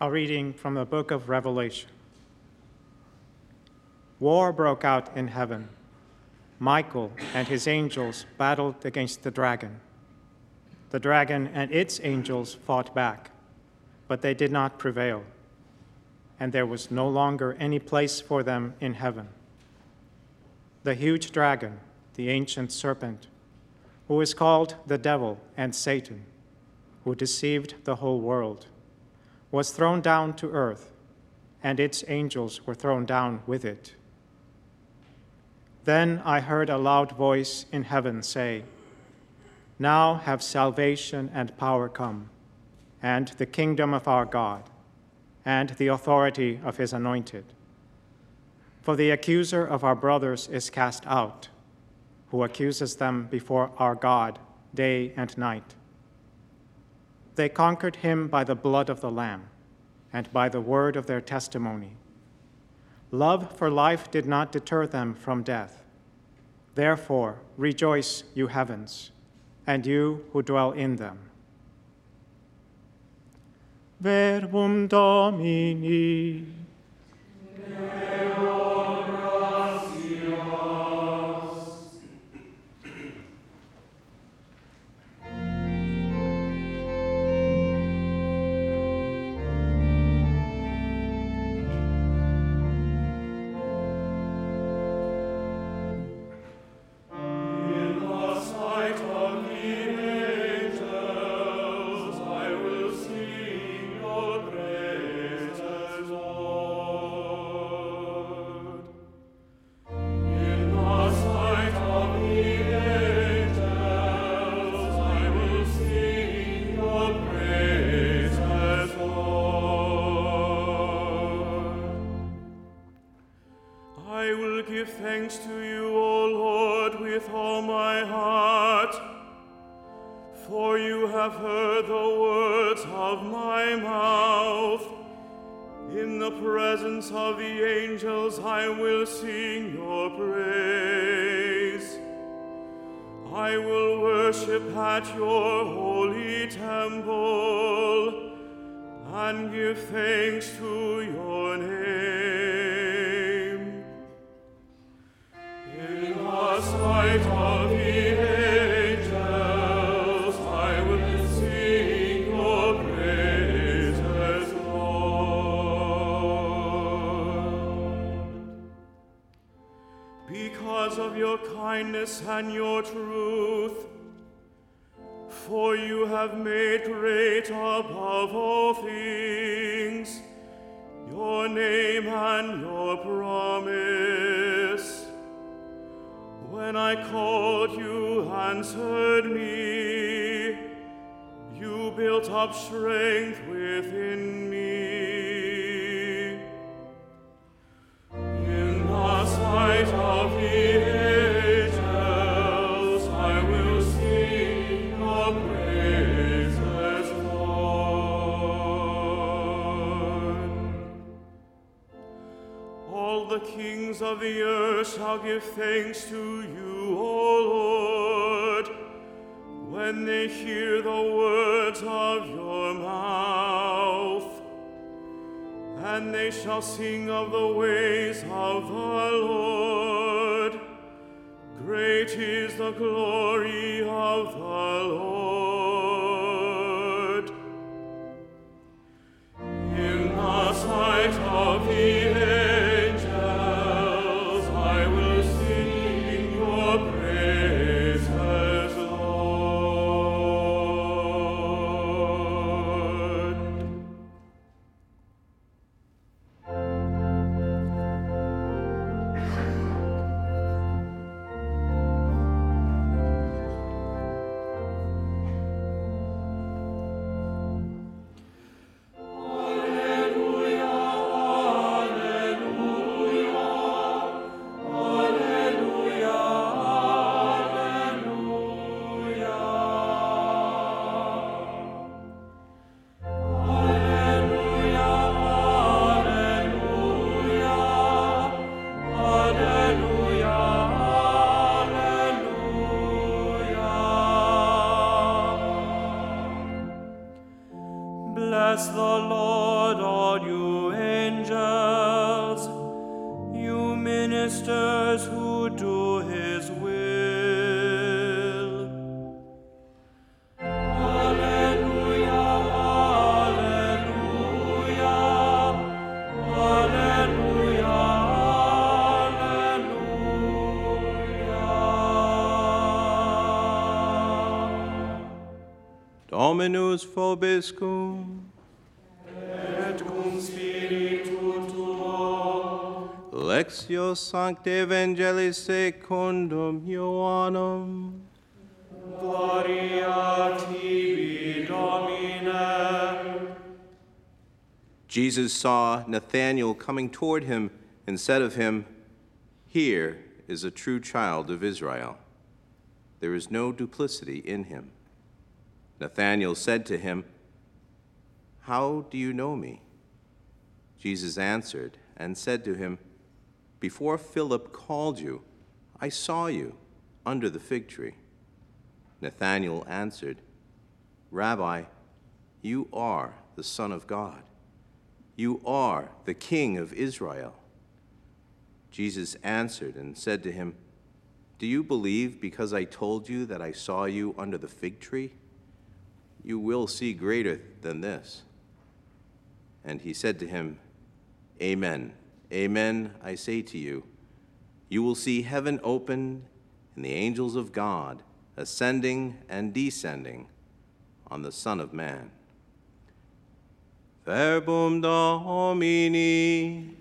A reading from the book of Revelation. War broke out in heaven. Michael and his angels battled against the dragon. The dragon and its angels fought back, but they did not prevail, and there was no longer any place for them in heaven. The huge dragon, the ancient serpent, who is called the devil and Satan, who deceived the whole world, was thrown down to earth, and its angels were thrown down with it. Then I heard a loud voice in heaven say, Now have salvation and power come, and the kingdom of our God, and the authority of his anointed. For the accuser of our brothers is cast out, who accuses them before our God day and night. They conquered him by the blood of the Lamb and by the word of their testimony Love for life did not deter them from death. Therefore, rejoice, you heavens, and you who dwell in them. Verbum Domini. I will worship at your holy temple and give thanks to your name. In the sight of kindness and your truth. For you have made great above all things your name and your promise. When I called, you answered me. You built up strength within me. In the sight of the kings of the earth shall give thanks to you, O Lord, when they hear the words of your mouth. And they shall sing of the ways of the Lord. Great is the glory of the Lord. Dominus vobiscum. Et cum spiritu tuo. Lectio Sancte Evangelii secundum Ioannum. Gloria tibi, Domine. Jesus saw Nathanael coming toward him and said of him, Here is a true child of Israel. There is no duplicity in him. Nathanael said to him, How do you know me? Jesus answered and said to him, Before Philip called you, I saw you under the fig tree. Nathanael answered, Rabbi, you are the Son of God. You are the King of Israel. Jesus answered and said to him, Do you believe because I told you that I saw you under the fig tree? You will see greater than this. And he said to him, Amen. Amen, I say to you. You will see heaven opened and the angels of God ascending and descending on the Son of Man. Verbum Domini.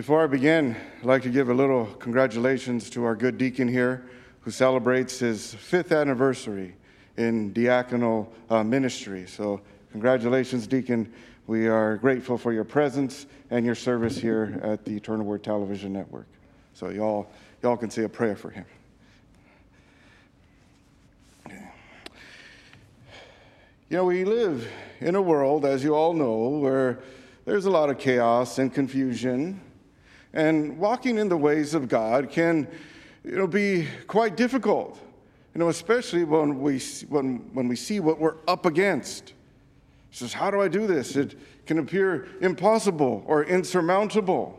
Before I begin, I'd like to give a little congratulations to our good deacon here who celebrates his fifth anniversary in diaconal uh, ministry. So, congratulations, deacon. We are grateful for your presence and your service here at the Eternal Word Television Network. So, y'all, y'all can say a prayer for him. You know, we live in a world, as you all know, where there's a lot of chaos and confusion. And walking in the ways of God can, you know, be quite difficult. You know, especially when we when when we see what we're up against. It says, how do I do this? It can appear impossible or insurmountable.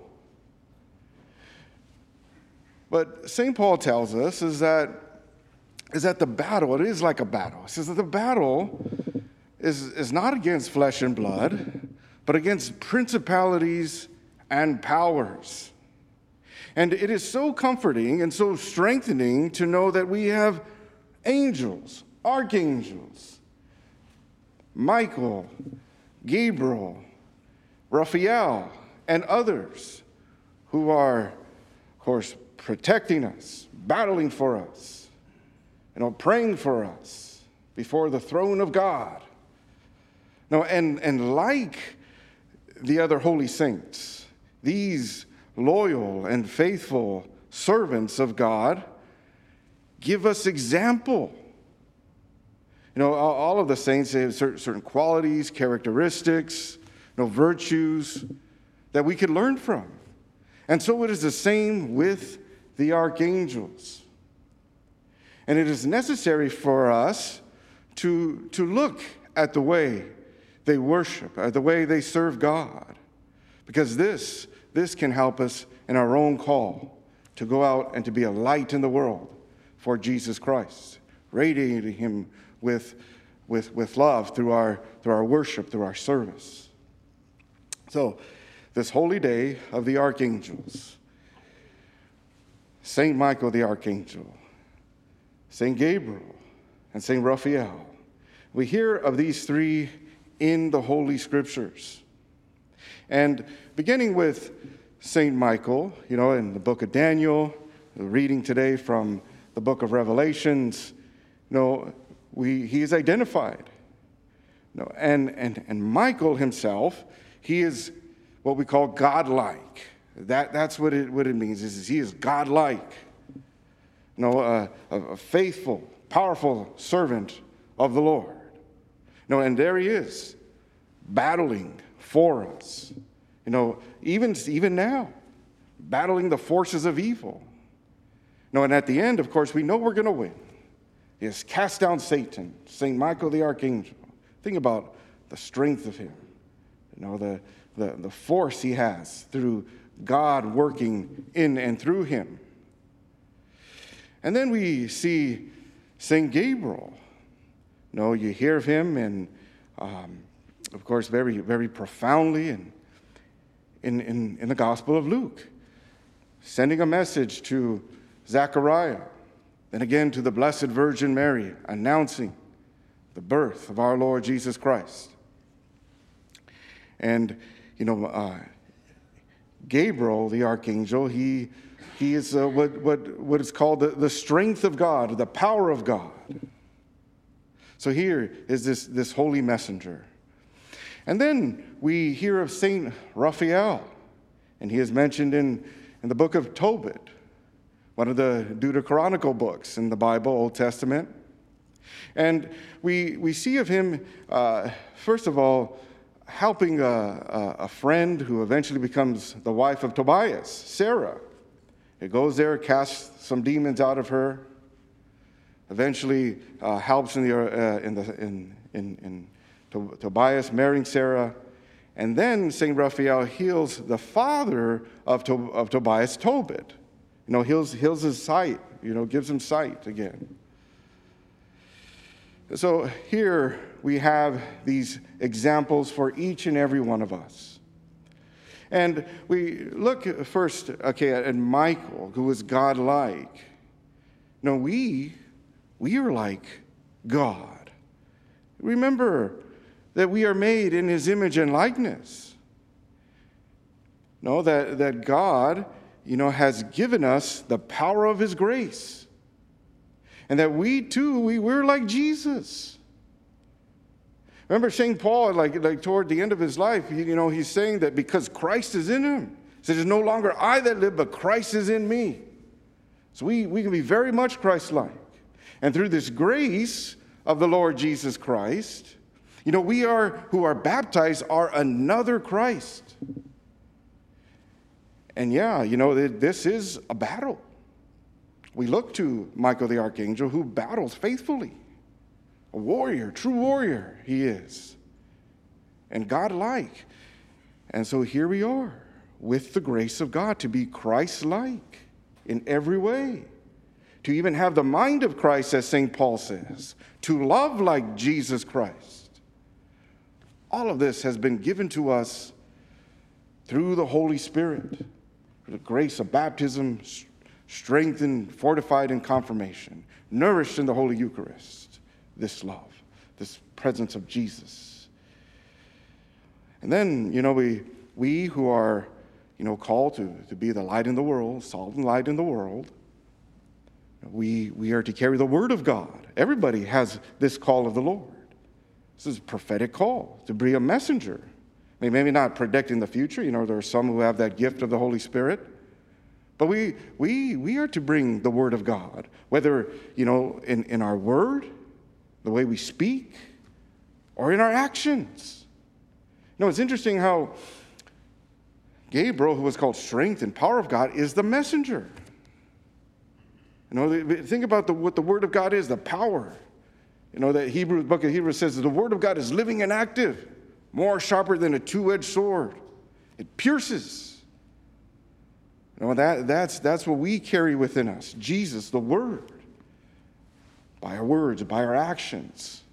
But St. Paul tells us is that is that the battle, it is like a battle. He says that the battle is, is not against flesh and blood, but against principalities and powers. And it is so comforting and so strengthening to know that we have angels, archangels, Michael, Gabriel, Raphael, and others who are, of course, protecting us, battling for us, you know, praying for us before the throne of God. No, and, and like the other holy saints, these loyal and faithful servants of God give us example. You know, all of the saints have certain qualities, characteristics, you know, virtues that we could learn from. And so it is the same with the archangels. And it is necessary for us to, to look at the way they worship, at the way they serve God, because this, this can help us in our own call to go out and to be a light in the world for Jesus Christ, radiating Him with, with, with love through our, through our worship, through our service. So, this holy day of the archangels, Saint Michael the archangel, Saint Gabriel, and Saint Raphael, we hear of these three in the Holy Scriptures. And beginning with Saint Michael, you know, in the book of Daniel, reading today from the book of Revelations, you know, we, he is identified. You know, and, and, and Michael himself, he is what we call godlike. That, that's what it, what it means, is he is godlike. you know, a, a faithful, powerful servant of the Lord. You know, and there he is, battling for us. You know, even, even now, battling the forces of evil. You know, and at the end, of course, we know we're going to win. Has cast down Satan, St. Michael the Archangel. Think about the strength of him, you know, the, the, the force he has through God working in and through him. And then we see St. Gabriel. You know, you hear of him, and um, of course, very, very profoundly in, in, in, in the Gospel of Luke, sending a message to Zechariah, then again to the Blessed Virgin Mary, announcing the birth of our Lord Jesus Christ. And, you know, uh, Gabriel, the archangel, he, he is uh, what, what, what is called the, the strength of God, the power of God. So here is this, this holy messenger. And then we hear of Saint Raphael, and he is mentioned in, in the book of Tobit, one of the Deuterocanonical books in the Bible, Old Testament. And we, we see of him, uh, first of all, helping a, a, friend who eventually becomes the wife of Tobias, Sarah. He goes there, casts some demons out of her, eventually uh, helps in, the, uh, in, the, in, in, in Tobias marrying Sarah. And then St. Raphael heals the father of, to, of Tobias, Tobit. You know, heals, heals his sight, you know, gives him sight again. So here we have these examples for each and every one of us. And we look first, okay, at Michael, who was God-like. No, we, we are like God. Remember that we are made in his image and likeness. No, that, that God, you know, has given us the power of his grace and that we too, we, we're like Jesus. Remember St. Paul, like, like toward the end of his life, you know, he's saying that because Christ is in him, he says, it's no longer I that live, but Christ is in me. So we, we can be very much Christ like. And through this grace of the Lord Jesus Christ, you know, we are who are baptized are another Christ. And yeah, you know, this is a battle. We look to Michael the archangel who battles faithfully. A warrior, true warrior, he is. And God like. And so here we are with the grace of God to be Christ like in every way. To even have the mind of Christ, as St. Paul says, to love like Jesus Christ. All of this has been given to us through the Holy Spirit, through the grace of baptism, strengthened, fortified in confirmation, nourished in the Holy Eucharist, this love, this presence of Jesus. And then, you know, we, we who are, you know, called to, to be the light in the world, salt and light in the world, we, we are to carry the word of God. Everybody has this call of the Lord. This is a prophetic call to be a messenger. I mean, maybe not predicting the future. You know, there are some who have that gift of the Holy Spirit. But we, we, we are to bring the Word of God, whether, you know, in, in our word, the way we speak, or in our actions. You know, it's interesting how Gabriel, who was called strength and power of God, is the messenger. You know, think about the, what the Word of God is, the power. You know, that Hebrew book of Hebrews says the Word of God is living and active, more sharper than a two edged sword. It pierces no, that, that's, that's what we carry within us Jesus, the Word. By our words, by our actions.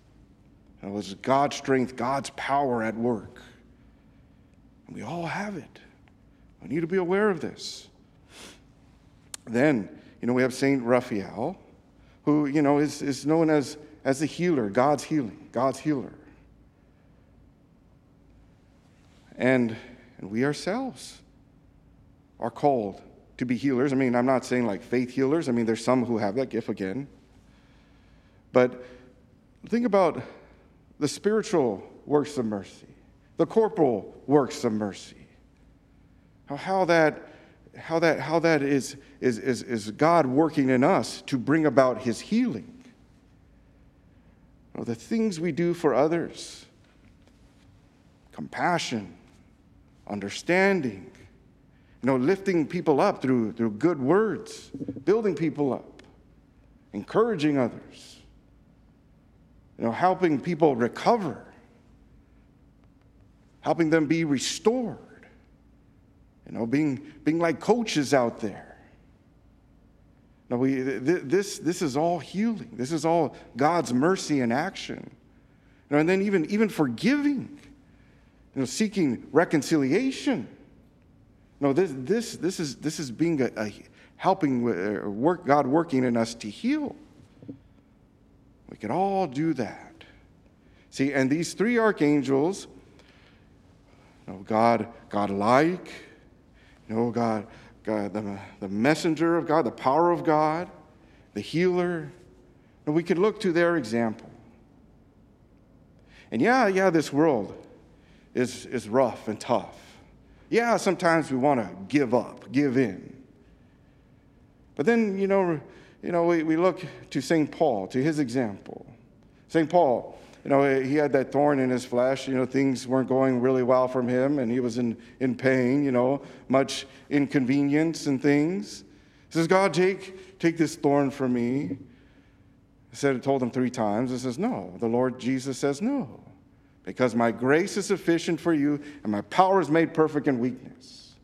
It was God's strength, God's power at work. And we all have it. We need to be aware of this. Then, you know, we have Saint Raphael, who, you know, is, is known as, as a healer, God's healing, God's healer. And, and we ourselves are called to be healers. I mean, I'm not saying like faith healers. I mean, there's some who have that gift again. But think about the spiritual works of mercy, the corporal works of mercy. How, that how that, how that is, is, is, is God working in us to bring about his healing. Know, the things we do for others, compassion, understanding, you know, lifting people up through, through good words, building people up, encouraging others, you know, helping people recover, helping them be restored, you know, being, being like coaches out there. No, we, th- this, this is all healing. This is all God's mercy in action. You know, and then even, even forgiving, you know, seeking reconciliation. No, this, this, this, is, this is being a, a helping, uh, work, God working in us to heal. We can all do that. See, and these three archangels, you know, God, God like, you know, God, God the, the messenger of God, the power of God, the healer, and we can look to their example. And yeah, yeah, this world is, is rough and tough. Yeah, sometimes we want to give up, give in. But then, you know, you know we, we look to St. Paul, to his example. St. Paul, you know, he had that thorn in his flesh. You know, things weren't going really well from him, and he was in, in pain, you know, much inconvenience and things. He says, God, take, take this thorn from me. He said, told him three times. He says, No. The Lord Jesus says, No because my grace is sufficient for you and my power is made perfect in weakness.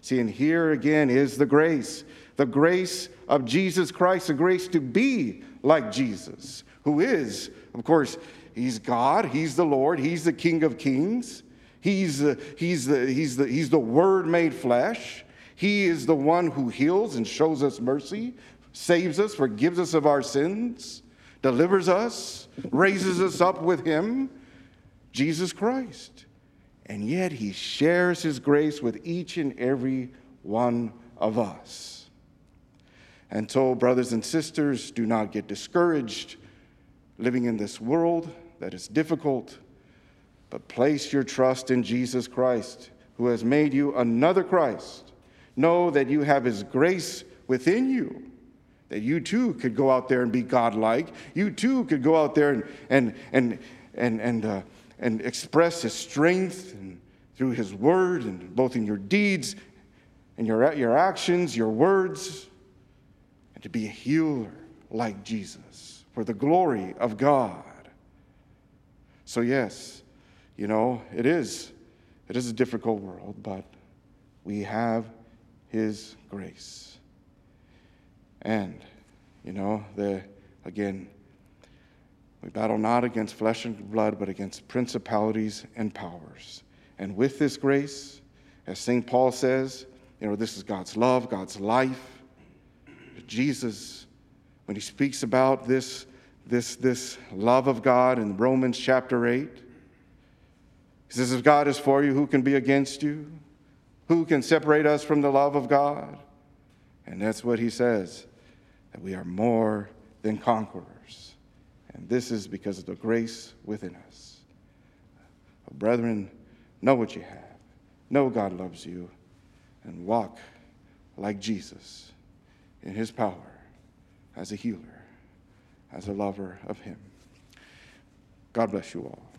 See, and here again is the grace the grace of Jesus Christ, the grace to be like Jesus, who is, of course, He's God, He's the Lord, He's the King of Kings, He's the, he's the, he's the, he's the Word made flesh. He is the one who heals and shows us mercy, saves us, forgives us of our sins, delivers us, raises us up with Him Jesus Christ. And yet he shares his grace with each and every one of us. And so, brothers and sisters, do not get discouraged living in this world that is difficult, but place your trust in Jesus Christ, who has made you another Christ. Know that you have his grace within you that you too could go out there and be godlike. You too could go out there and and and and and uh, and express his strength and through his word and both in your deeds and your, your actions, your words, and to be a healer like Jesus for the glory of God. So, yes, you know, it is. It is a difficult world, but we have his grace. And, you know, the again, we battle not against flesh and blood, but against principalities and powers. And with this grace, as St. Paul says, you know, this is God's love, God's life. Jesus, when he speaks about this, this, this love of God in Romans chapter 8, he says, If God is for you, who can be against you? Who can separate us from the love of God? And that's what he says, that we are more than conquerors. And this is because of the grace within us. Oh, brethren, know what you have. Know God loves you. And walk like Jesus in his power as a healer, as a lover of him. God bless you all.